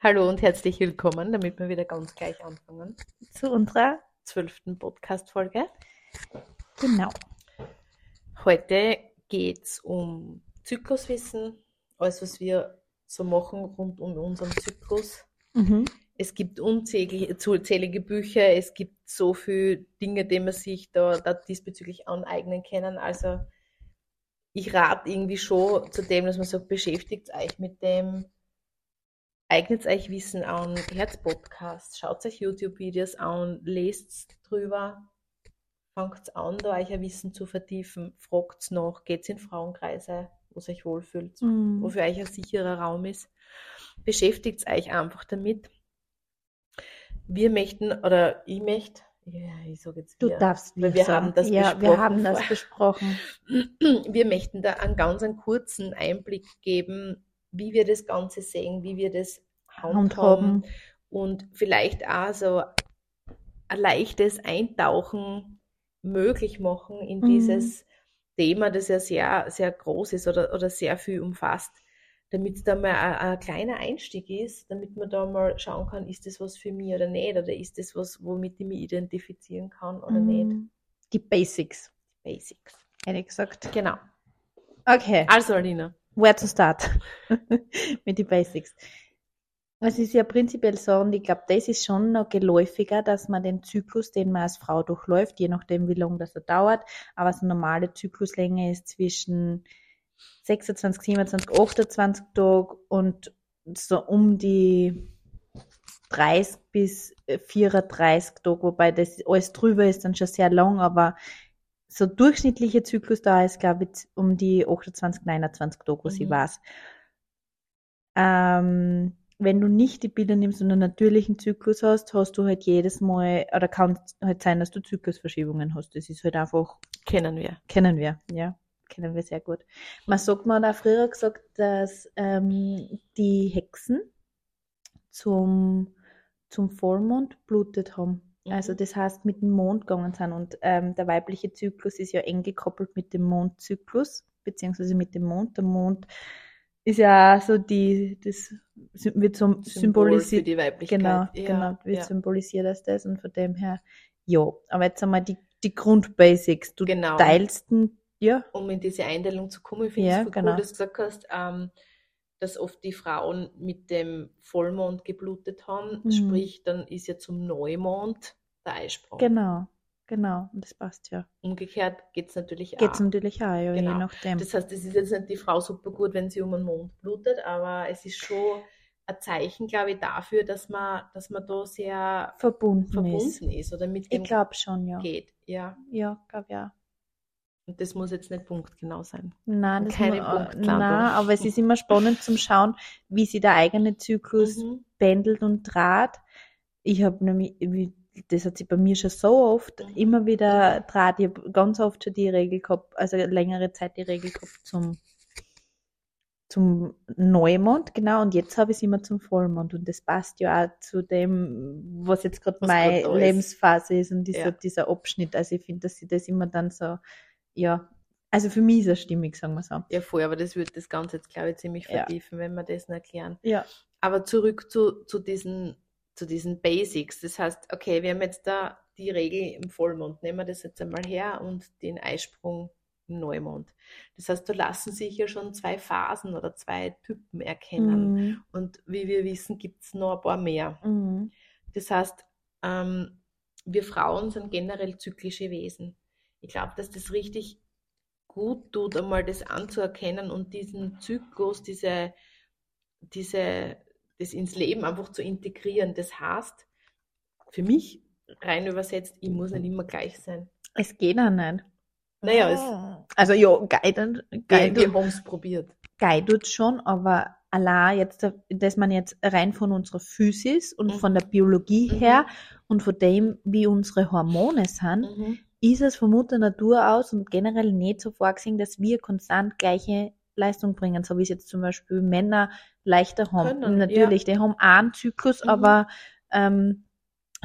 Hallo und herzlich willkommen, damit wir wieder ganz gleich anfangen. Zu unserer Zwölften Podcast-Folge. Genau. Heute geht es um Zykluswissen, alles, was wir so machen rund um unseren Zyklus. Mhm. Es gibt unzählige Bücher, es gibt so viele Dinge, die man sich da, da diesbezüglich aneignen kann. Also ich rate irgendwie schon zu dem, dass man sagt, beschäftigt euch mit dem, eignet euch Wissen an, Herzpodcasts, schaut euch YouTube-Videos an, lest drüber, fangt an, da euch ein Wissen zu vertiefen, fragt noch, geht in Frauenkreise, wo ihr euch wohlfühlt, Mhm. wo für euch ein sicherer Raum ist. Beschäftigt euch einfach damit. Wir möchten, oder ich möchte, ja, ich sage jetzt Du wir, darfst weil wir wir haben das Ja, besprochen wir haben das besprochen. Wir möchten da einen ganz einen kurzen Einblick geben, wie wir das Ganze sehen, wie wir das handhaben und vielleicht auch so ein leichtes Eintauchen möglich machen in Mhm. dieses Thema, das ja sehr, sehr groß ist oder, oder sehr viel umfasst, damit es da mal ein, ein kleiner Einstieg ist, damit man da mal schauen kann, ist das was für mich oder nicht, oder ist das was, womit ich mich identifizieren kann oder nicht. Mhm. Die Basics, Basics. hätte ich gesagt. Genau. Okay, Also, Alina. where to start? Mit den Basics. Es ist ja prinzipiell so, und ich glaube, das ist schon noch geläufiger, dass man den Zyklus, den man als Frau durchläuft, je nachdem, wie lange das er dauert, aber so eine normale Zykluslänge ist zwischen 26, 27, 28 Tage und so um die 30 bis äh, 34 Tage, wobei das alles drüber ist dann schon sehr lang, aber so durchschnittliche Zyklusdauer ist, glaube ich, um die 28, 29 Tage, was ich Mhm. weiß. Ähm, wenn du nicht die Bilder nimmst und einen natürlichen Zyklus hast, hast du halt jedes Mal, oder kann es halt sein, dass du Zyklusverschiebungen hast. Das ist halt einfach Kennen wir. Kennen wir, ja. Kennen wir sehr gut. Man sagt, man hat auch früher gesagt, dass ähm, die Hexen zum, zum Vollmond blutet haben. Mhm. Also das heißt, mit dem Mond gegangen sind. Und ähm, der weibliche Zyklus ist ja eng gekoppelt mit dem Mondzyklus, beziehungsweise mit dem Mond. Der Mond ist ja so die, das wird so symbolisiert. die Weiblichkeit. Genau, ja, genau, wird ja. symbolisiert als das und von dem her, ja. Aber jetzt einmal die, die Grundbasics. Du Genau. teilst ja, um in diese Einteilung zu kommen, ich finde Ja, es voll genau. cool, dass du gesagt hast, ähm, dass oft die Frauen mit dem Vollmond geblutet haben, Mhm. sprich, dann ist ja zum Neumond der Eisprung. genau, genau, und das passt ja. Umgekehrt geht es natürlich auch. natürlich auch, ja, Genau. je nachdem. Das heißt, es ist jetzt nicht die Frau super gut, wenn sie um den Mond blutet, aber es ist schon ein Zeichen, glaube ich, dafür, dass man, dass man da sehr verbunden, ist. verbunden ist oder mit Ich glaube schon, ja. geht. Ja. Ja, glaube ja. Und das muss jetzt nicht punktgenau sein. Nein, das Keine mu- Punktlandung. nein, aber es ist immer spannend zum Schauen, wie sich der eigene Zyklus Mhm. pendelt und draht. Ich habe nämlich, wie- das hat sich bei mir schon so oft Mhm. immer wieder draht. Ich habe ganz oft schon die Regel gehabt, also längere Zeit die Regel gehabt zum, zum Neumond, genau, und jetzt habe ich es immer zum Vollmond. Und das passt ja auch zu dem, was jetzt gerade meine grad da ist. Lebensphase ist und dieser, Ja. dieser Abschnitt. Also ich finde, dass sie das immer dann so, ja, also für mich ist es stimmig, sagen wir so. Ja, voll, aber das wird das Ganze jetzt, glaube ich, ziemlich Ja. vertiefen, wenn wir das noch erklären. Ja. Aber zurück zu, zu, diesen, zu diesen Basics. Das heißt, okay, wir haben jetzt da die Regel im Vollmond. Nehmen wir das jetzt einmal her und den Eisprung im Neumond. Das heißt, da lassen sich ja schon zwei Phasen oder zwei Typen erkennen. Mhm. Und wie wir wissen, gibt es noch ein paar mehr. Mhm. Das heißt, ähm, wir Frauen sind generell zyklische Wesen. Ich glaube, dass das richtig gut tut, einmal das anzuerkennen und diesen Zyklus, diese, diese, das ins Leben einfach zu integrieren. Das heißt, für mich rein übersetzt, ich muss nicht immer gleich sein. Es geht auch nicht. Naja, es, Also ja, geil, wir, geil, wir haben es probiert. geil tut's schon, aber allein jetzt, dass man jetzt rein von unserer Physis und Mhm. von der Biologie Mhm. her und von dem, wie unsere Hormone sind, Mhm. ist es von Mutter Natur aus und generell nicht so vorgesehen, dass wir konstant gleiche Leistung bringen, so wie es jetzt zum Beispiel Männer leichter haben. Können, Natürlich, die haben einen Zyklus, Mhm. aber ähm,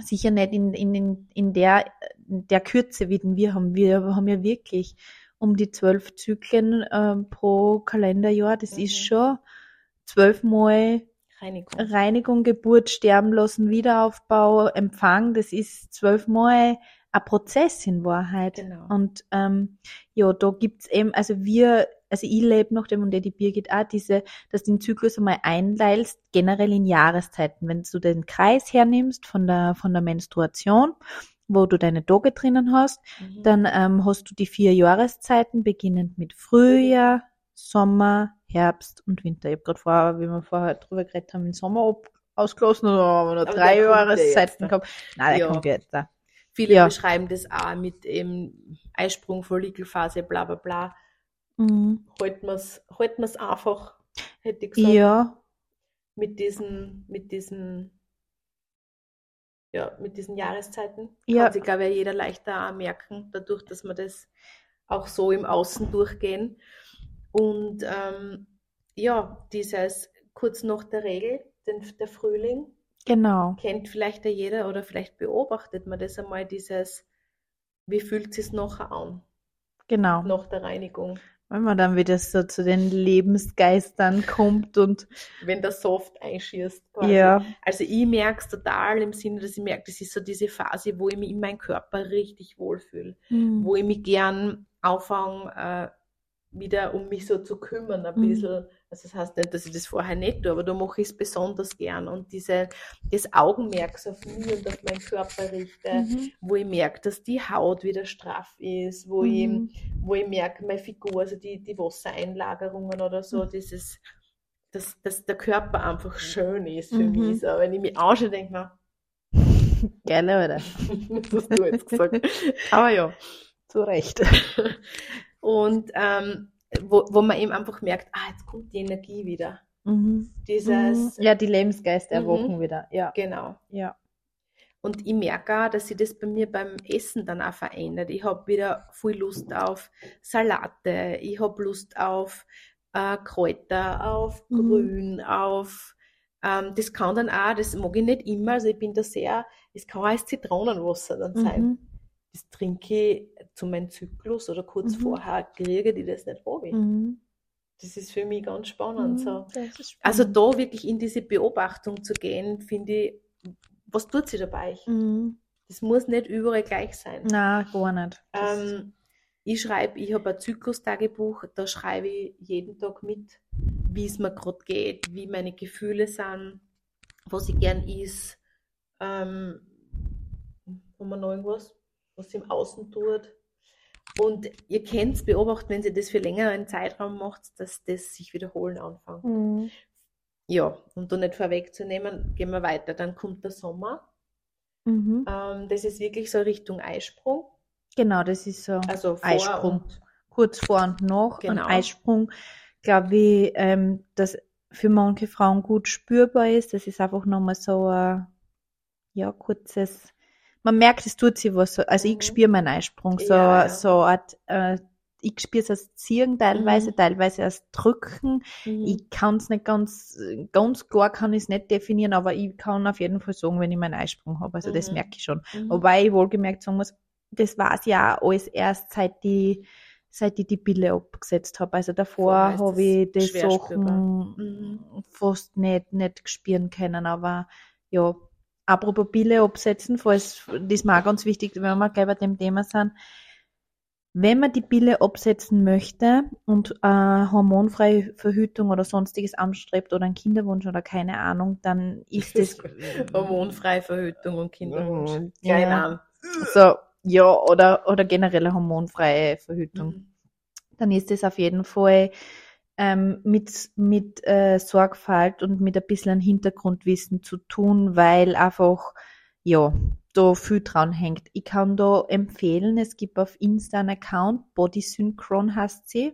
sicher nicht in, in, in, in der, in der Kürze, wie den wir haben. Wir haben ja wirklich um die zwölf Zyklen ähm, pro Kalenderjahr. Das ist Mhm. schon zwölfmal Reinigung. Reinigung, Geburt, Sterben lassen, Wiederaufbau, Empfang, das ist zwölfmal ein Prozess in Wahrheit. Genau. Und ähm, ja, da gibt's eben, also wir, also ich lebe nach dem und die Birgit auch, diese, dass du den Zyklus einmal einteilst, generell in Jahreszeiten. Wenn du den Kreis hernimmst von der, von der Menstruation, wo du deine Tage drinnen hast, Mhm. dann ähm, hast du die vier Jahreszeiten, beginnend mit Frühjahr, Sommer, Herbst und Winter. Ich habe gerade vorher, wie wir vorher drüber geredet haben, den Sommer ausgelassen oder haben wir noch Aber drei Jahreszeiten gehabt? Nein, der Ja. kommt jetzt da. Viele Ja. beschreiben das auch mit eben Eisprung, Follikelphase, bla bla bla. Mhm. Halten wir es halten wir's einfach, hätte ich gesagt, Ja, mit diesen, mit diesen, ja, mit diesen Jahreszeiten. Ja. Kann sich, glaube ich, jeder leichter auch merken, dadurch, dass wir das auch so im Außen durchgehen. Und ähm, ja, dieses kurz nach der Regel, den, der Frühling, genau. kennt vielleicht ja jeder oder vielleicht beobachtet man das einmal, dieses, wie fühlt es sich nachher an, Genau. nach der Reinigung. Wenn man dann wieder so zu den Lebensgeistern kommt und Wenn der Soft einschießt. quasi. ja, Also ich merke es total im Sinne, dass ich merke, das ist so diese Phase, wo ich mich in meinem Körper richtig wohlfühle, Mhm. wo ich mich gern anfange, äh, wieder um mich so zu kümmern ein Mhm. bisschen. Also das heißt nicht, dass ich das vorher nicht tue, aber da mache ich es besonders gern und diese, das Augenmerk auf mich und auf meinen Körper richte, Mhm. wo ich merke, dass die Haut wieder straff ist, wo Mhm. ich wo ich merke, meine Figur, also die, die Wassereinlagerungen oder Mhm. so, dieses, dass, dass der Körper einfach schön ist für Mhm. mich. So, wenn ich mich anschaue, denke ich mir, Geil, oder? das hast du jetzt gesagt. Aber ja. Zu Recht. Und ähm, wo, wo man eben einfach merkt, ah, jetzt kommt die Energie wieder. Mhm. Dieses, Ja, die Lebensgeister Mhm. erwachen wieder. Ja, genau. ja. Und ich merke auch, dass sich das bei mir beim Essen dann auch verändert. Ich habe wieder viel Lust auf Salate, ich habe Lust auf äh, Kräuter, auf Mhm. Grün, auf ähm, das kann dann auch, das mag ich nicht immer, also ich bin da sehr, es kann auch als Zitronenwasser dann sein. Mhm. Das trinke ich zu meinem Zyklus oder kurz Mhm. vorher, kriege ich das nicht habe. Mhm. Das ist für mich ganz spannend. So. Mhm. Das ist Also spannend. da wirklich in diese Beobachtung zu gehen, finde ich, was tut sie dabei? Mhm. Das muss nicht überall gleich sein. Na, gar nicht. Ähm, ich schreibe, ich habe ein Zyklustagebuch, da schreibe ich jeden Tag mit, wie es mir gerade geht, wie meine Gefühle sind, was ich gern is, ähm, haben wir noch irgendwas, was im Außen tut. Und ihr könnt es beobachten, wenn ihr das für längeren Zeitraum macht, dass das sich wiederholen anfängt. Mhm. Ja, und da nicht vorwegzunehmen, gehen wir weiter. Dann kommt der Sommer. Mhm. Ähm, das ist wirklich so Richtung Eisprung. Genau, das ist so. Also Eisprung. kurz vor und nach. Genau. Ein Eisprung, glaube ich, ähm, dass für manche Frauen gut spürbar ist. Das ist einfach nochmal so ein, ja, kurzes, man merkt, es tut sich was. so- Also Mhm. ich spüre meinen Eisprung, so, Ja, ja. so Art, äh, ich spüre es als Ziehen teilweise, Mhm. teilweise als Drücken. Mhm. Ich kann es nicht ganz, ganz klar kann ich es nicht definieren, aber ich kann auf jeden Fall sagen, wenn ich meinen Eisprung habe. Also das Mhm. merke ich schon. Mhm. Wobei ich wohlgemerkt sagen muss, das war es ja alles erst seit die seit ich die Pille abgesetzt habe. Also davor habe das ich die spürbar. Sachen Mhm. fast nicht, nicht spüren können. Aber ja, apropos Pille absetzen, falls, das ist mir auch ganz wichtig, wenn wir gleich bei dem Thema sind. Wenn man die Pille absetzen möchte und äh, hormonfreie Verhütung oder sonstiges anstrebt oder einen Kinderwunsch oder keine Ahnung, dann ist das Hormonfreie Verhütung und Kinderwunsch. Mhm. Keine Ja. Ahnung. so, ja, oder, oder generelle hormonfreie Verhütung. Mhm. Dann ist es auf jeden Fall ähm, mit, mit äh, Sorgfalt und mit ein bisschen Hintergrundwissen zu tun, weil einfach, ja, da viel dran hängt. Ich kann da empfehlen, es gibt auf Insta einen Account, Body Synchron heißt sie.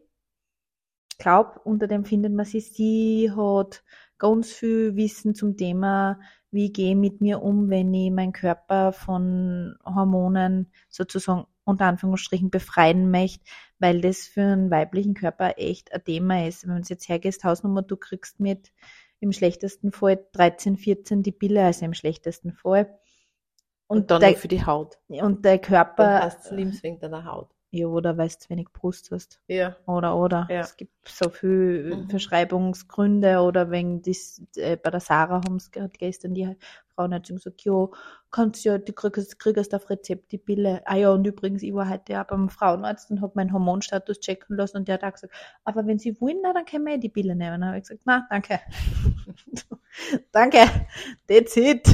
Ich glaube, unter dem findet man sie. Sie hat ganz viel Wissen zum Thema, wie gehe ich mit mir um, wenn ich meinen Körper von Hormonen sozusagen unter Anführungsstrichen befreien möchte, weil das für einen weiblichen Körper echt ein Thema ist. Wenn du jetzt hergehst, Hausnummer, du kriegst mit im schlechtesten Fall 13, 14 die Pille, also im schlechtesten Fall. Und, Und, dann der, für die Haut. und der Dann Körper, heißt es, nimm's wegen deiner Haut. Ja, oder weil du zu wenig Brust hast. Ja. Oder, oder. Ja. Es gibt so viel Mhm. Verschreibungsgründe oder wegen das, äh, bei der Sarah haben es gerade gestern die Frau hat schon gesagt, ja, ja, du kriegst, auf Rezept die Pille. Ah ja, und übrigens, ich war heute auch beim Frauenarzt und habe meinen Hormonstatus checken lassen und der hat auch gesagt, aber wenn Sie wollen, na, dann können wir die Pille nehmen. Dann habe ich gesagt, na, danke. danke. That's it.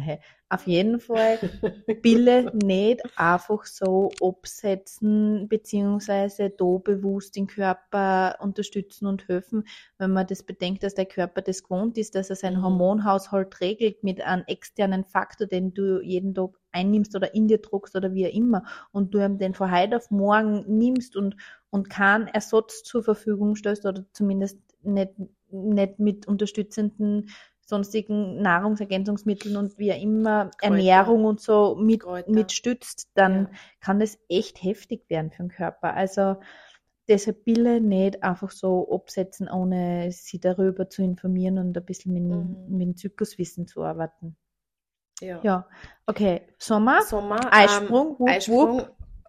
Hey. Auf jeden Fall Pille nicht einfach so absetzen, beziehungsweise da bewusst den Körper unterstützen und helfen, wenn man das bedenkt, dass der Körper das gewohnt ist, dass er seinen Mhm. Hormonhaushalt regelt mit einem externen Faktor, den du jeden Tag einnimmst oder in dir druckst oder wie auch immer und du ihm den von heute auf morgen nimmst und, und keinen Ersatz zur Verfügung stellst oder zumindest nicht, nicht mit unterstützenden sonstigen Nahrungsergänzungsmitteln und wie auch immer Ernährung und so mit, Kräuter. mitstützt, dann Ja. kann das echt heftig werden für den Körper. Also deshalb Pille nicht einfach so absetzen, ohne sie darüber zu informieren und ein bisschen mit, dem- Mhm. mit dem Zykluswissen zu arbeiten. Ja. Ja, okay. Sommer, Sommer. Eisprung, ähm, Eisprung.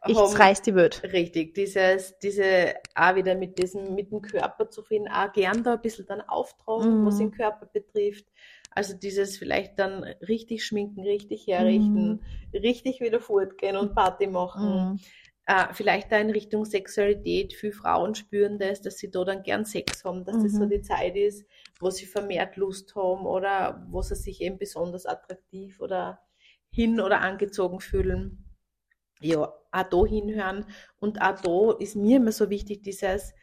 Ich reiß die Welt. Richtig, dieses, diese, auch wieder mit diesem, mit dem Körper zu finden, auch gern da ein bisschen dann auftragen, Mhm. was den Körper betrifft. Also dieses vielleicht dann richtig schminken, richtig herrichten, richtig wieder fortgehen und Party machen. Mhm. Äh, vielleicht da in Richtung Sexualität. Viele Frauen spüren das, dass sie da dann gern Sex haben, dass das so Mhm. die Zeit ist, wo sie vermehrt Lust haben oder wo sie sich eben besonders attraktiv oder hin oder angezogen fühlen. Ja, auch da hinhören. Und auch da ist mir immer so wichtig, dieses,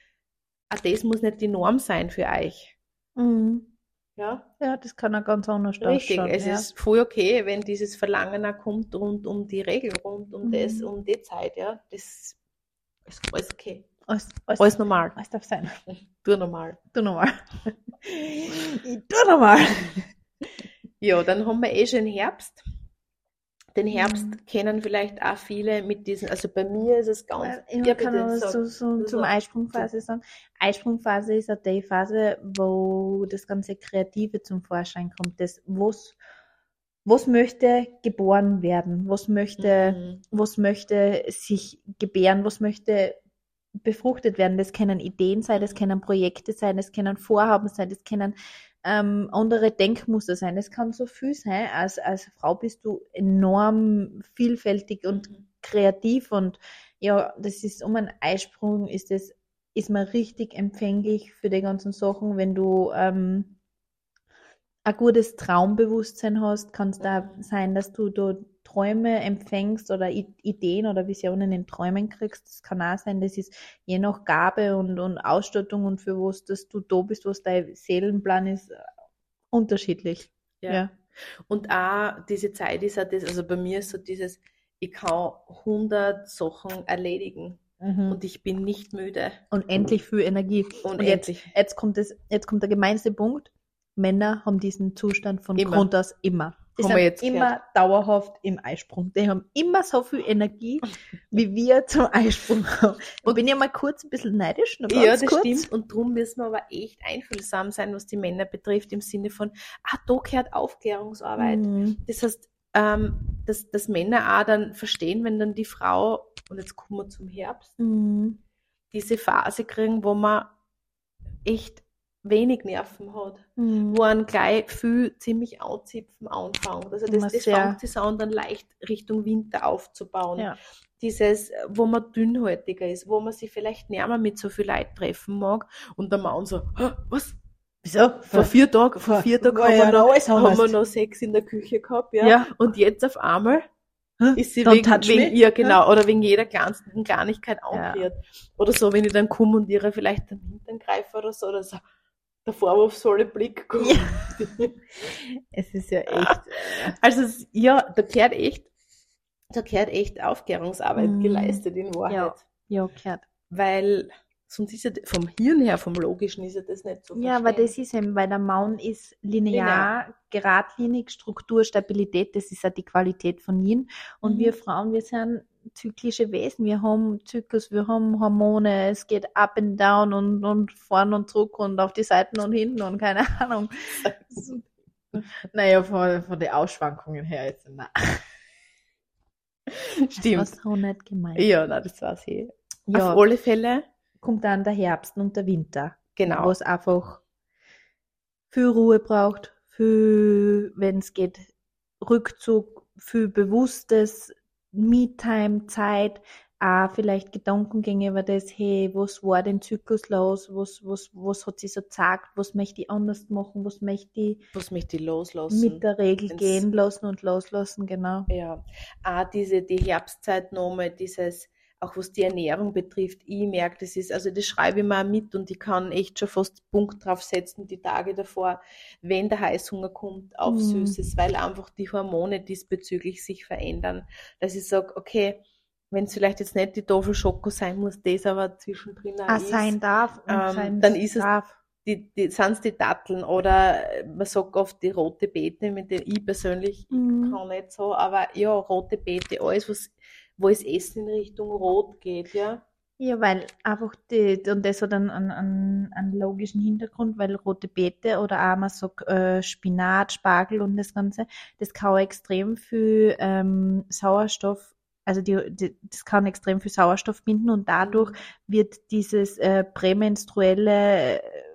auch das muss nicht die Norm sein für euch. Mhm. Ja, Ja, das kann auch ganz anders richtig. Es ja. ist voll okay, wenn dieses Verlangen auch kommt rund um die Regeln, rund um Mhm. das, um die Zeit, ja. Das ist alles okay. alles, alles, Alles normal. alles darf sein. Du normal. Du nochmal. Ich tu nochmal. Ja, dann haben wir eh schon Herbst. Den Herbst Mhm. kennen vielleicht auch viele mit diesen, also bei mir ist es ganz, Ich ja, kann was sag. so, so, zum. Eisprungphase sagen. Eisprungphase ist auch die Phase, wo das ganze Kreative zum Vorschein kommt. Das, was, was möchte geboren werden? Was möchte, Mhm. was möchte sich gebären? Was möchte befruchtet werden? Das können Ideen sein, das können Projekte sein, das können Vorhaben sein, das können ähm, andere Denkmuster sein. Es kann so viel sein. Als, als Frau bist du enorm vielfältig und Mhm. kreativ und ja, das ist um einen Eisprung ist es ist man richtig empfänglich für die ganzen Sachen, wenn du ähm, ein gutes Traumbewusstsein hast, kann es da Mhm. sein, dass du da Träume empfängst oder Ideen oder Visionen in Träumen kriegst. Das kann auch sein, das ist je nach Gabe und, und Ausstattung und für was, dass du da bist, was dein Seelenplan ist, äh, unterschiedlich. Ja. Ja. Und auch diese Zeit ist auch das, also bei mir ist so dieses, ich kann 100 Sachen erledigen Mhm. und ich bin nicht müde. Und endlich viel Energie. Und jetzt, Unendlich. jetzt kommt das, jetzt kommt der gemeinste Punkt. Männer haben diesen Zustand von Immer. Grund aus immer. Die Haben sind immer gehört. dauerhaft im Eisprung. Die haben immer so viel Energie, wie wir zum Eisprung haben. Und bin ja mal kurz ein bisschen neidisch. Nur Ja, das kurz. stimmt. Und darum müssen wir aber echt einfühlsam sein, was die Männer betrifft, im Sinne von, ah, da gehört Aufklärungsarbeit. Mhm. Das heißt, ähm, dass, dass Männer auch dann verstehen, wenn dann die Frau, und jetzt kommen wir zum Herbst, Mhm. diese Phase kriegen, wo man echt wenig Nerven hat. Mhm. wo ein gleich viel ziemlich anzipfen anfängt. Also das, das fängt sich an, dann leicht Richtung Winter aufzubauen. Ja. Dieses, wo man dünnhäutiger ist, wo man sich vielleicht nicht mehr mit so viel Leid treffen mag und der Mann so, "Hä, was? Wieso? Vor vier Tagen, vor vier Tagen haben, ja wir noch, haben wir noch Sex in der Küche gehabt, ja. Ja. Und jetzt auf einmal ist sie Don't wegen, wegen ihr, genau, oder wegen jeder kleinsten Kleinigkeit Ja. angerührt. Oder so, wenn ich dann komme und ihre vielleicht den Hintern greife oder so, oder so, der vorwurfsvolle Blick kommt. Es ist ja echt. Also es- ja, da gehört echt, da gehört echt Aufklärungsarbeit Mhm. geleistet in Wahrheit. Ja. Ja, gehört. Weil sonst ist ja vom Hirn her, vom Logischen ist ja das nicht so Ja, aber das ist eben, weil der Maun ist linear, geradlinig, Struktur, Stabilität, das ist ja die Qualität von Yin. Und Mhm. wir Frauen, wir sind zyklische Wesen, wir haben Zyklus, wir haben Hormone, es geht up and down und, und vorn und zurück und auf die Seiten und hinten und keine Ahnung. Naja, von, von den Ausschwankungen her jetzt. Na. Das Stimmt. war so nicht gemeint. Ja, na, das war's eh. Ja, Auf alle Fälle, kommt dann der Herbst und der Winter, genau. wo es einfach viel Ruhe braucht, viel, wenn es geht, Rückzug, viel bewusstes Me-Time, Zeit, auch vielleicht Gedankengänge über das, hey, was war den Zyklus los, was, was, was hat sie so gesagt, was möchte ich anders machen, was möchte ich Was möchte ich loslassen? mit der Regel Wenn's- gehen lassen und loslassen, genau. Ja, auch diese, die Herbstzeit nochmal, dieses, auch was die Ernährung betrifft, ich merke, das ist, also das schreibe ich mir auch mit und ich kann echt schon fast Punkt drauf setzen, die Tage davor, wenn der Heißhunger kommt auf Mhm. Süßes, weil einfach die Hormone diesbezüglich sich verändern. Dass ich sage, okay, wenn es vielleicht jetzt nicht die Tafel Schoko sein muss, das aber zwischendrin Ah, ist, sein darf ähm, sein dann ist es- darf. die, die, sind's die Datteln oder man sagt oft die rote Beete, mit denen ich persönlich Mhm. kann nicht so, aber ja, rote Beete, alles, was, wo das Essen in Richtung Rot geht, ja. Ja, weil einfach die, und das hat einen, einen, einen, logischen Hintergrund, weil rote Beete oder auch man sagt äh, Spinat, Spargel und das Ganze, das kann extrem viel ähm, Sauerstoff, also die, die, das kann extrem viel Sauerstoff binden und dadurch wird dieses äh, prämenstruelle äh,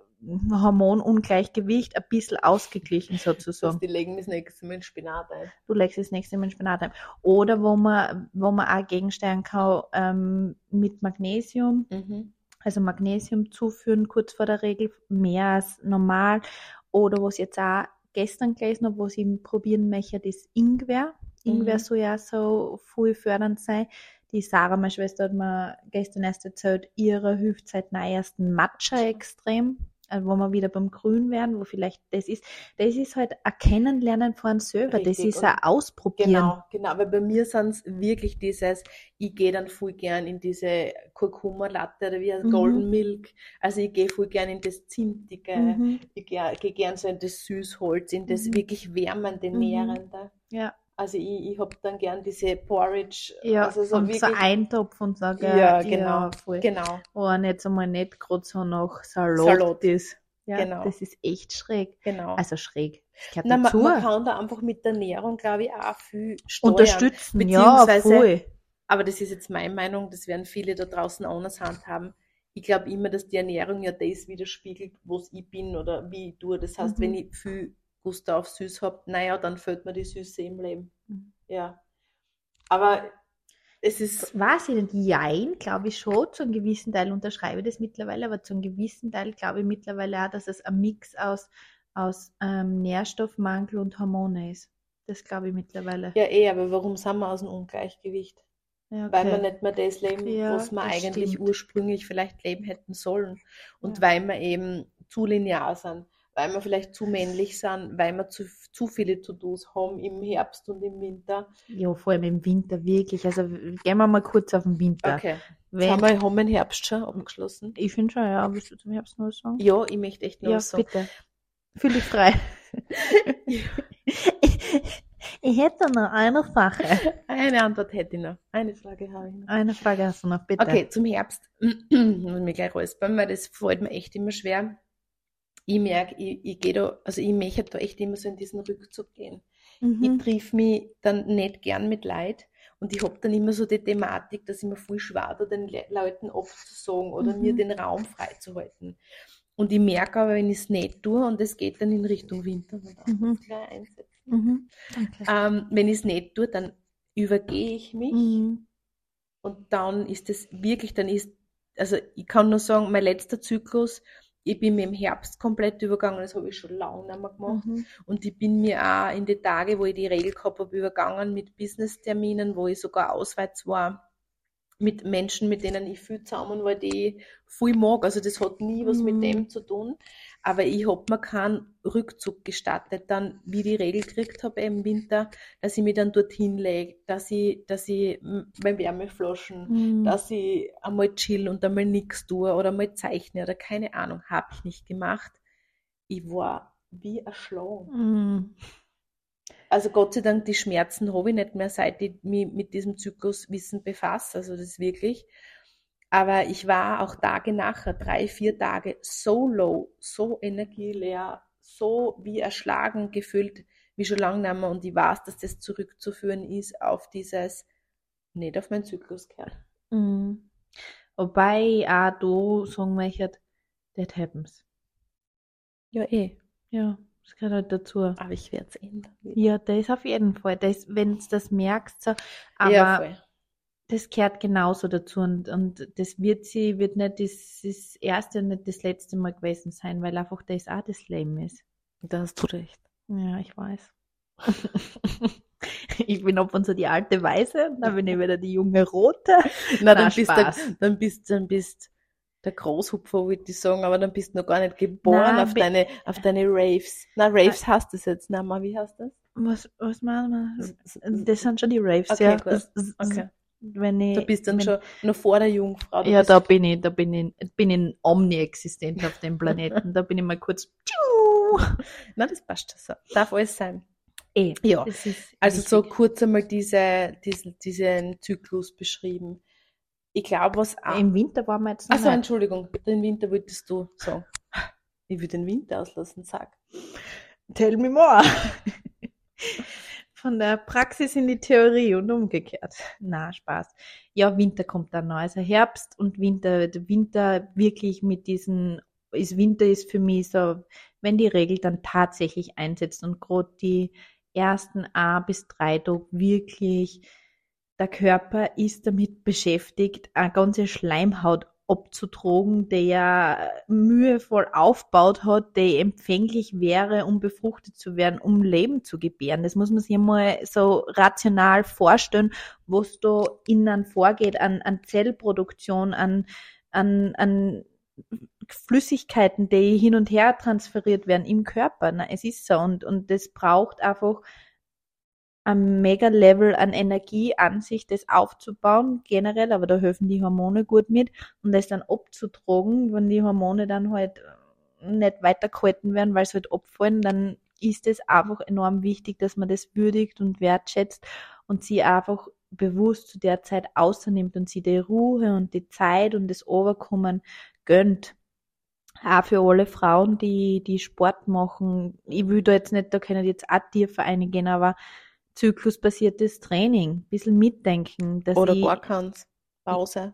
Hormonungleichgewicht ein bisschen ausgeglichen So, sozusagen. die legen das nächste Mal in Spinat ein. du legst das nächste Mal in Spinat ein. Oder wo man, wo man auch gegensteuern kann ähm, mit Magnesium, Mhm. also Magnesium zuführen, kurz vor der Regel, mehr als normal. Oder was ich jetzt auch gestern gelesen habe, was ich probieren möchte, ist Ingwer. Ingwer Mhm. soll ja so viel fördernd sein. Die Sarah, meine Schwester, hat mir gestern erst erzählt, ihre hilft seit neuesten Matcha extrem. Also wo wir wieder beim Grün werden, wo vielleicht das ist, das ist halt ein Kennenlernen von selber, das Richtig, ist und ein Ausprobieren. Genau, genau, weil bei mir sind es wirklich dieses, ich gehe dann voll gern in diese Kurkuma-Latte oder wie heißt Mhm. Golden Milk, also ich gehe voll gern in das Zimtige, Mhm. ich gehe, gehe gern so in das Süßholz, in das Mhm. wirklich wärmende, Mhm. nährende. Ja, Also ich, ich hab dann gern diese Porridge, ja also so und wirklich, so Eintopf und so, gell? Ja, genau, voll. genau, Wo er nicht einmal nicht gerade so nach Salat, Salat. ist. Ja, Genau. das ist echt schräg. genau. Also schräg. Na, man, man kann da einfach mit der Ernährung, glaube ich, auch viel steuern. Unterstützen, ja, beziehungsweise- voll. Aber das ist jetzt meine Meinung, das werden viele da draußen anders handhaben. Ich glaube immer, dass die Ernährung ja das widerspiegelt, was ich bin oder wie ich tue. Das heißt, Mhm. wenn ich viel Gust auf süß habe, naja, dann fällt mir die Süße im Leben. Mhm. Ja. Aber es ist, nicht, jein, glaube ich schon, zu einem gewissen Teil unterschreibe ich das mittlerweile, aber zu einem gewissen Teil glaube ich mittlerweile auch, dass es ein Mix aus, aus ähm, Nährstoffmangel und Hormone ist. Das glaube ich mittlerweile. ja eh, aber warum sind wir aus dem Ungleichgewicht? Ja, Weil wir okay. nicht mehr das leben, Ja, was wir eigentlich stimmt. ursprünglich vielleicht leben hätten sollen. Und Ja. weil wir eben zu linear sind, weil wir vielleicht zu männlich sind, weil wir zu, zu viele To-Dos haben im Herbst und im Winter. Ja, vor allem im Winter, wirklich. Also gehen wir mal kurz auf den Winter. Okay. Wenn, haben wir, haben den Herbst schon abgeschlossen. ich finde schon, ja, willst du zum Herbst noch was sagen? Ja, ich möchte echt noch Ja, was sagen. bitte. Fühl dich frei. ich hätte noch eine Sache. Eine Antwort hätte ich noch. Eine Frage habe ich noch. Eine Frage hast du noch, bitte. Okay, zum Herbst. Ich muss mich gleich räuspern, weil das fällt mir echt immer schwer. Ich merke, ich, ich gehe da, also ich möchte da echt immer so in diesen Rückzug gehen. Ich Mhm. triff mich dann nicht gern mit Leid und ich hab dann immer so die Thematik, dass ich mir voll schwer da den Le Leuten abzusagen oder Mhm. mir den Raum freizuhalten. Und ich merke aber, wenn ich es nicht tue und es geht dann in Richtung Winter, ich Mhm. Mhm. Ähm, wenn ich es nicht tue, dann übergehe ich mich Mhm. und dann ist es wirklich, dann ist, also ich kann nur sagen, mein letzter Zyklus, ich bin mir im Herbst komplett übergangen, das habe ich schon lange nicht mehr gemacht. Mhm. Und ich bin mir auch in die Tage, wo ich die Regel gehabt habe, übergangen mit Business-Terminen, wo ich sogar auswärts war, mit Menschen, mit denen ich viel zusammen war, die ich viel mag. Also das hat nie was mit Mhm. dem zu tun. Aber ich habe mir keinen Rückzug gestattet, dann, wie ich die Regel gekriegt habe im Winter, dass ich mich dann dorthin lege, dass ich, dass ich m- bei Wärmeflaschen, Mhm. dass ich einmal chill und einmal nichts tue oder mal zeichne oder keine Ahnung, habe ich nicht gemacht. Ich war wie erschlagen. Mhm. Also Gott sei Dank, die Schmerzen habe ich nicht mehr, seit ich mich mit diesem Zykluswissen befasse. Also das wirklich. Aber ich war auch Tage nachher, drei, vier Tage, so low, so energieleer, so wie erschlagen gefühlt, wie schon lange nicht mehr. Und ich weiß, dass das zurückzuführen ist auf dieses nicht auf meinen Zyklus gehört. Mhm. Wobei auch da sagen möchte, that happens. Ja, eh. Ja, das gehört halt dazu. Aber ich werde es ändern. Ja, das auf jeden Fall. Das, wenn du das merkst, so. Aber ja. Das gehört genauso dazu und, und das wird sie, wird nicht das, das erste und nicht das letzte Mal gewesen sein, weil einfach das auch das Leben ist. Da hast du recht. Ja, ich weiß. ich bin ab und zu die alte Weiße, dann bin ich wieder die junge Rote. Na, Na, dann, bist der, dann bist dann bist der Großhupfer, würde ich sagen, aber dann bist du noch gar nicht geboren Nein, auf deine, auf deine Raves. Na, Raves hast du jetzt. Na, mal, wie heißt das? Was, was machen wir? Das sind schon die Raves, Okay, ja. Okay. Wenn ich, Du bist dann wenn, schon noch vor der Jungfrau. Ja, da bin ich, da bin ich, bin ich omniexistent auf dem Planeten. Da bin ich mal kurz. Na, das passt schon so. Darf alles sein. Eh, Ja. Also so wichtig. kurz einmal diese, diesen, diesen Zyklus beschrieben. Ich glaube, was auch. Im Winter waren wir jetzt noch Achso. Entschuldigung, den Winter wolltest du sagen. Ich will den Winter auslassen, sag. Tell me more. Von der Praxis in die Theorie und umgekehrt. Na, Spaß. Ja, Winter kommt dann noch. Also Herbst und Winter, Winter wirklich mit diesen, ist Winter ist für mich so, wenn die Regel dann tatsächlich einsetzt und gerade die ersten A bis drei Tage wirklich, der Körper ist damit beschäftigt, eine ganze Schleimhaut abzutragen, der mühevoll aufgebaut hat, der empfänglich wäre, um befruchtet zu werden, um Leben zu gebären. Das muss man sich mal so rational vorstellen, was da innen vorgeht an, an Zellproduktion, an, an, an Flüssigkeiten, die hin und her transferiert werden im Körper. Na, es ist so und, und das braucht einfach ein Mega-Level an Energie an sich, das aufzubauen, generell, aber da helfen die Hormone gut mit und das dann abzutragen, wenn die Hormone dann halt äh, nicht weitergehalten werden, weil sie halt abfallen, dann ist es einfach enorm wichtig, dass man das würdigt und wertschätzt und sie einfach bewusst zu der Zeit außernimmt und sie die Ruhe und die Zeit und das Overkommen gönnt. Auch für alle Frauen, die, die Sport machen. Ich will da jetzt nicht, da können jetzt auch Tiervereine gehen, aber zyklusbasiertes Training, ein bisschen mitdenken, dass Oder ich, gar keins. Pause.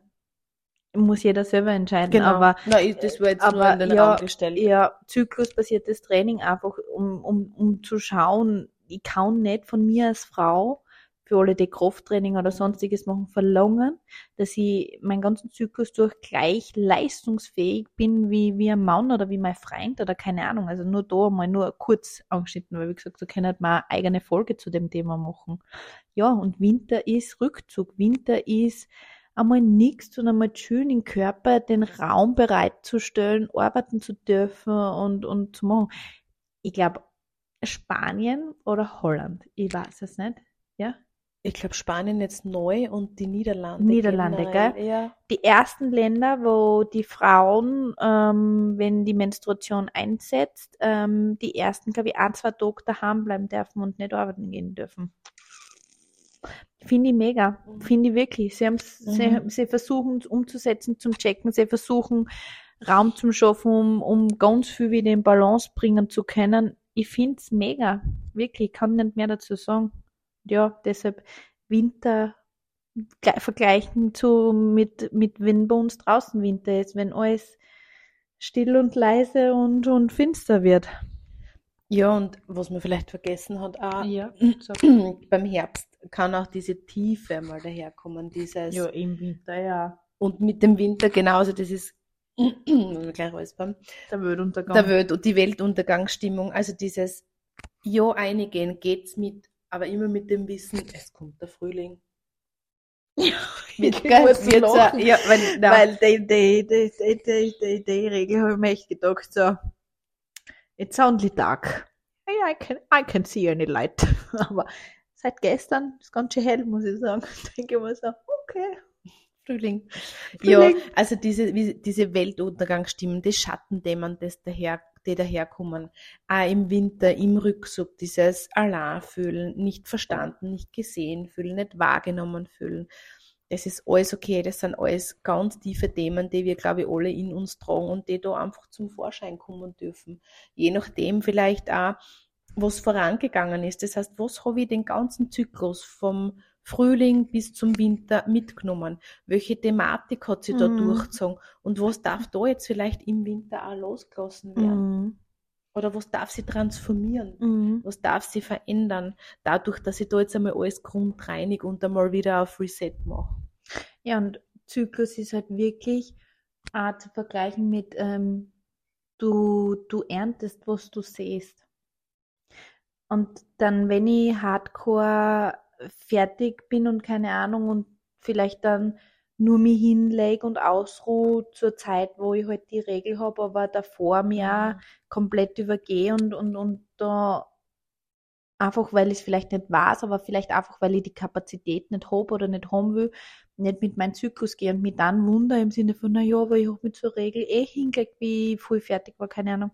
muss jeder selber entscheiden, Genau. aber Na, ich, das war jetzt nur aber in den ja, Raum gestellt. ja, zyklusbasiertes Training einfach, um, um, um zu schauen, ich kann nicht von mir als Frau für alle, die Krafttraining oder sonstiges machen, verlangen, dass ich meinen ganzen Zyklus durch gleich leistungsfähig bin wie, wie ein Mann oder wie mein Freund oder keine Ahnung. Also nur da mal nur kurz angeschnitten, weil wie gesagt, so können wir eine eigene Folge zu dem Thema machen. Ja, und Winter ist Rückzug. Winter ist einmal nichts und einmal schön im Körper den Raum bereitzustellen, arbeiten zu dürfen und, und zu machen. Ich glaube, Spanien oder Holland, ich weiß es nicht. Ja, Ich glaube, Spanien jetzt neu und die Niederlande. Niederlande, generell, Ja. die ersten Länder, wo die Frauen, ähm, wenn die Menstruation einsetzt, ähm, die ersten, glaube ich, ein, zwei Tage daheim bleiben dürfen und nicht arbeiten gehen dürfen. Finde ich mega. Mhm. Finde ich wirklich. Sie, haben's, sie, Mhm. sie versuchen es umzusetzen, zum Checken. Sie versuchen Raum zum Schaffen, um, um ganz viel wieder in Balance bringen zu können. Ich finde es mega. Wirklich. Ich kann nicht mehr dazu sagen. Ja, deshalb Winter gle- vergleichen zu mit, mit wenn bei uns draußen Winter ist, wenn alles still und leise und, und finster wird. ja, und was man vielleicht vergessen hat, auch Ja, beim Herbst kann auch diese Tiefe mal daherkommen. Dieses, ja, im Winter, ja. Und mit dem Winter genauso, das ist gleich räuspern. Der Weltuntergang. Der Welt und die Weltuntergangsstimmung, also dieses Ja einigen, geht's mit, aber immer mit dem Wissen, es kommt der Frühling. Gell, muss wird lachen. so, ja, weil, die, die, die, die, die, die, die Regel habe ich mir echt gedacht, so, it's only dark. I can, I can see any light. Aber seit gestern ist ganz schön hell, muss ich sagen. Denke ich mir so, okay. Frühling. Frühling. Ja, also diese, diese Weltuntergangsstimmen, die Schattendämmern, das daher, die daherkommen, auch im Winter, im Rückzug, dieses Alarm fühlen, nicht verstanden, nicht gesehen fühlen, nicht wahrgenommen fühlen. Das ist alles okay, das sind alles ganz tiefe Themen, die wir, glaube ich, alle in uns tragen und die da einfach zum Vorschein kommen dürfen. Je nachdem vielleicht auch, was vorangegangen ist. Das heißt, was habe ich den ganzen Zyklus vom Frühling bis zum Winter mitgenommen? Welche Thematik hat sie da Mhm. durchgezogen? Und was darf da jetzt vielleicht im Winter auch losgelassen werden? Oder was darf sie transformieren? Mhm. Was darf sie verändern? Dadurch, dass ich da jetzt einmal alles grundreinig und einmal wieder auf Reset mache. Ja, und Zyklus ist halt wirklich auch zu vergleichen mit, ähm, du, du erntest, was du siehst. Und dann, wenn ich hardcore fertig bin und keine Ahnung und vielleicht dann nur mich hinlege und ausruhe zur Zeit, wo ich halt die Regel habe, aber davor mir auch komplett übergehe und, und, und da einfach, weil ich es vielleicht nicht weiß, aber vielleicht einfach, weil ich die Kapazität nicht habe oder nicht haben will, nicht mit meinem Zyklus gehe und mich dann wundere im Sinne von, na ja, aber ich habe mich zur Regel eh hingelegt, wie ich voll fertig war, keine Ahnung.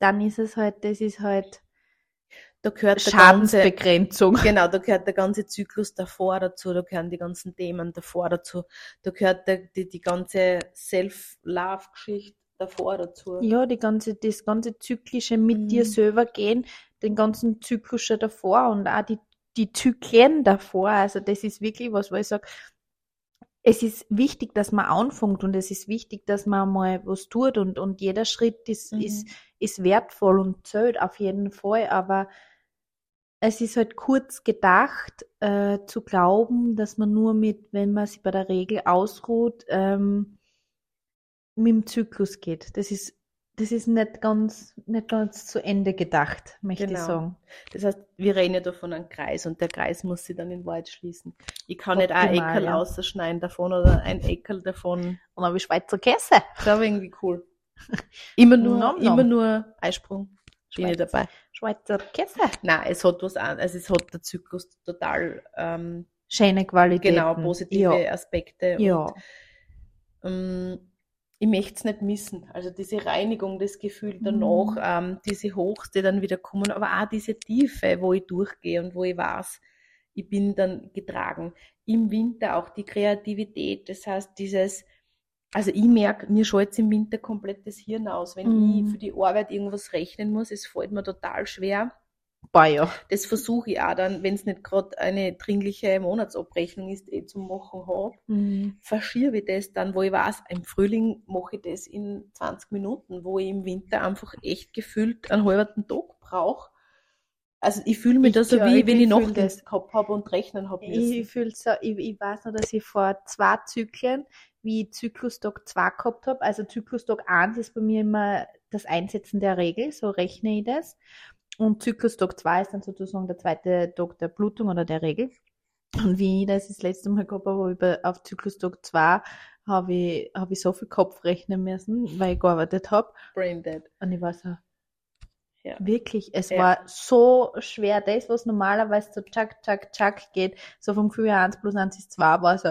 Dann ist es halt, das ist halt Da gehört der ganze, Schadensbegrenzung. genau, da gehört der ganze Zyklus davor dazu, da gehören die ganzen Themen davor dazu, da gehört der, die, die ganze Self-Love-Geschichte davor dazu. Ja, die ganze, das ganze Zyklische mit Mhm. dir selber gehen, den ganzen Zyklus schon davor und auch die, die Zyklen davor. Also das ist wirklich was, wo ich sage, es ist wichtig, dass man anfängt und es ist wichtig, dass man mal was tut und, und jeder Schritt ist, Mhm. ist, ist wertvoll und zählt auf jeden Fall, aber es ist halt kurz gedacht, äh, zu glauben, dass man nur mit, wenn man sich bei der Regel ausruht, ähm, mit dem Zyklus geht. Das ist, das ist nicht ganz, nicht ganz zu Ende gedacht, möchte ich Genau. sagen. Das heißt, wir reden ja da von einem Kreis und der Kreis muss sich dann in Wahrheit schließen. Ich kann nicht ein Optimal, Eckerl ja. ausschneiden davon oder ein Eckerl davon. Und dann habe ich Schweizer Käse. Das war irgendwie cool. Immer nur, Nom, nom. immer nur Eisprung. Bin ich dabei. Schweizer Käse. Nein, es hat was an, also es hat der Zyklus total ähm, Schöne Qualität. genau positive Ja. Aspekte. ja. Und, ähm, ich möchte es nicht missen. Also diese Reinigung, das Gefühl danach, Mhm. ähm, diese Hochs, die dann wieder kommen, aber auch diese Tiefe, wo ich durchgehe und wo ich weiß, ich bin dann getragen. Im Winter auch die Kreativität, das heißt dieses, also ich merke, mir schaltet im Winter komplett das Hirn aus. Wenn Mhm. ich für die Arbeit irgendwas rechnen muss, es fällt mir total schwer. Boah, ja. Das versuche ich auch dann, wenn es nicht gerade eine dringliche Monatsabrechnung ist, eh zum Machen habe Mhm. verschiebe ich das dann, wo ich weiß, im Frühling mache ich das in 20 Minuten, wo ich im Winter einfach echt gefühlt einen halben Tag brauche. Also ich fühle mich Ich- da so ja, wie, ich- wenn ich ich Nachtdienst das. gehabt habe und rechnen habe Ich, so, ich, ich weiß noch, dass ich vor zwei Zyklen, wie ich Zyklustag 2 gehabt habe, also Zyklustag 1 ist bei mir immer das Einsetzen der Regel, so rechne ich das. Und Zyklustag 2 ist dann sozusagen der zweite Tag der Blutung oder der Regel. Und wie ich das das letzte Mal gehabt habe, über, auf Zyklustag 2 habe ich, habe ich so viel Kopf rechnen müssen, weil ich gearbeitet habe. Brain dead. Und ich war so, Ja. Wirklich, es Ja. war so schwer. Das, was normalerweise so tschak, tschak, tschak geht, so vom Gefühl her 1 plus 1 ist 2, war so,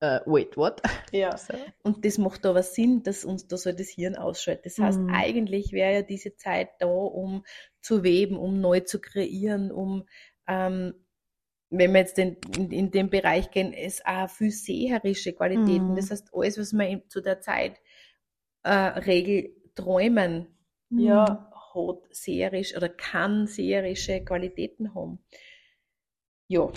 äh, wait, what? Ja. So. Und das macht aber Sinn, dass uns da so das Hirn ausschaltet. Das heißt, Mhm. eigentlich wäre ja diese Zeit da, um zu weben, um neu zu kreieren, um, ähm, wenn wir jetzt in, in, in den Bereich gehen, es auch viel seherische Qualitäten. Mhm. Das heißt, alles, was wir in, zu der Zeit äh, Regel träumen, Mhm. ja, hat seherisch oder kann seherische Qualitäten haben. Ja,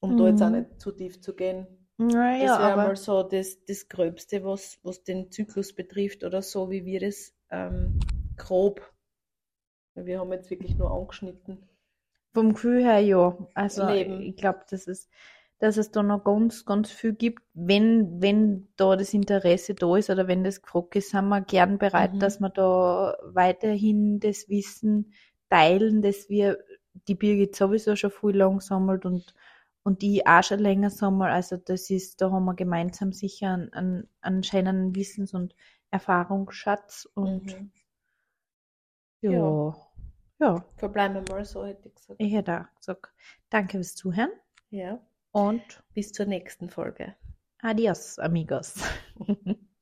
um da jetzt auch Mhm. nicht zu tief zu gehen. Naja, Das wäre mal so das, das Gröbste, was, was den Zyklus betrifft oder so, wie wir das ähm, grob. Wir haben jetzt wirklich nur angeschnitten. vom Gefühl her ja. Also Leben. ich glaube, dass es, dass es da noch ganz, ganz viel gibt, wenn, wenn da das Interesse da ist oder wenn das gefragt ist, sind wir gern bereit, Mhm. dass wir da weiterhin das Wissen teilen, dass wir die Birgit sowieso schon viel lang sammelt und, und die auch schon länger sammelt. Also das ist, da haben wir gemeinsam sicher einen, einen, einen schönen Wissens- und Erfahrungsschatz und Mhm. ja, Ja. ja, Verbleiben wir mal so, hätte ich gesagt. ich hätte auch gesagt, danke fürs Zuhören Ja. und Bis zur nächsten Folge. adios, amigos.